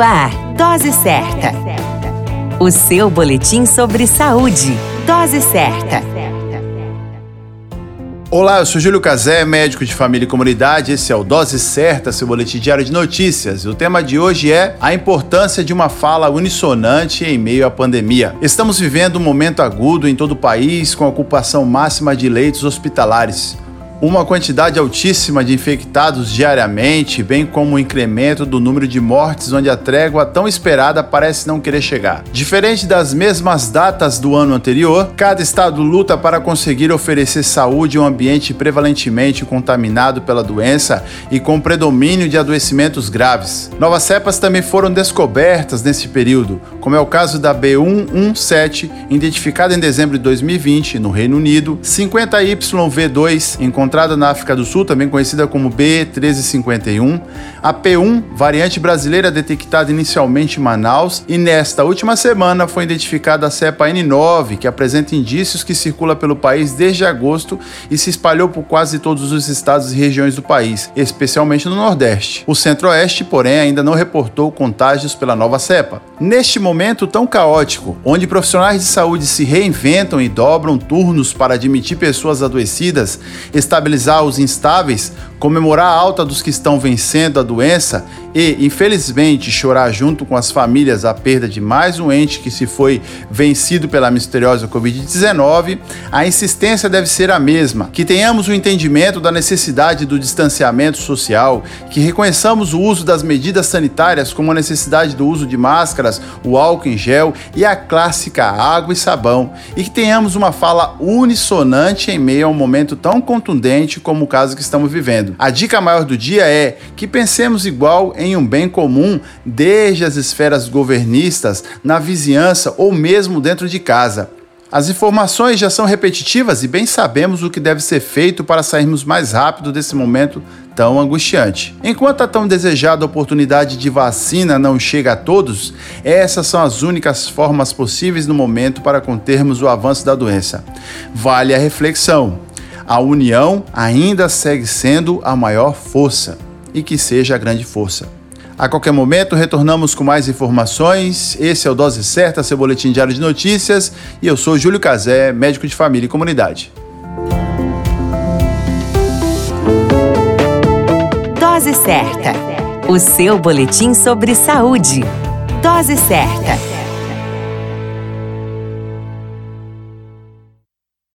Ar, Dose Certa. O seu boletim sobre saúde. Dose Certa. Olá, eu sou Júlio Cazé, médico de família e comunidade. Esse é o Dose Certa, seu boletim diário de notícias. O tema de hoje é a importância de uma fala unissonante em meio à pandemia. Estamos vivendo um momento agudo em todo o país com a ocupação máxima de leitos hospitalares uma quantidade altíssima de infectados diariamente, bem como o incremento do número de mortes, onde a trégua tão esperada parece não querer chegar. Diferente das mesmas datas do ano anterior, cada estado luta para conseguir oferecer saúde em um ambiente prevalentemente contaminado pela doença e com predomínio de adoecimentos graves. Novas cepas também foram descobertas nesse período, como é o caso da B117, identificada em dezembro de 2020 no Reino Unido, 50YV2 encontrada encontrada na África do Sul, também conhecida como B1351, a P1, variante brasileira detectada inicialmente em Manaus, e nesta última semana foi identificada a cepa N9, que apresenta indícios que circula pelo país desde agosto e se espalhou por quase todos os estados e regiões do país, especialmente no Nordeste. O Centro-Oeste, porém, ainda não reportou contágios pela nova cepa. Neste momento tão caótico, onde profissionais de saúde se reinventam e dobram turnos para admitir pessoas adoecidas, está estabilizar os instáveis, comemorar a alta dos que estão vencendo a doença e, infelizmente, chorar junto com as famílias a perda de mais um ente que se foi vencido pela misteriosa Covid-19, a insistência deve ser a mesma: que tenhamos o um entendimento da necessidade do distanciamento social, que reconheçamos o uso das medidas sanitárias, como a necessidade do uso de máscaras, o álcool em gel e a clássica água e sabão, e que tenhamos uma fala unissonante em meio a um momento tão contundente como o caso que estamos vivendo. A dica maior do dia é que pensemos igual em um bem comum, desde as esferas governistas, na vizinhança ou mesmo dentro de casa. As informações já são repetitivas e bem sabemos o que deve ser feito para sairmos mais rápido desse momento tão angustiante. Enquanto a tão desejada oportunidade de vacina não chega a todos, essas são as únicas formas possíveis no momento para contermos o avanço da doença. Vale a reflexão. A união ainda segue sendo a maior força e que seja a grande força. A qualquer momento retornamos com mais informações. Esse é o Dose Certa, seu boletim diário de notícias, e eu sou Júlio Cazé, médico de família e comunidade. Dose Certa, o seu boletim sobre saúde. Dose Certa.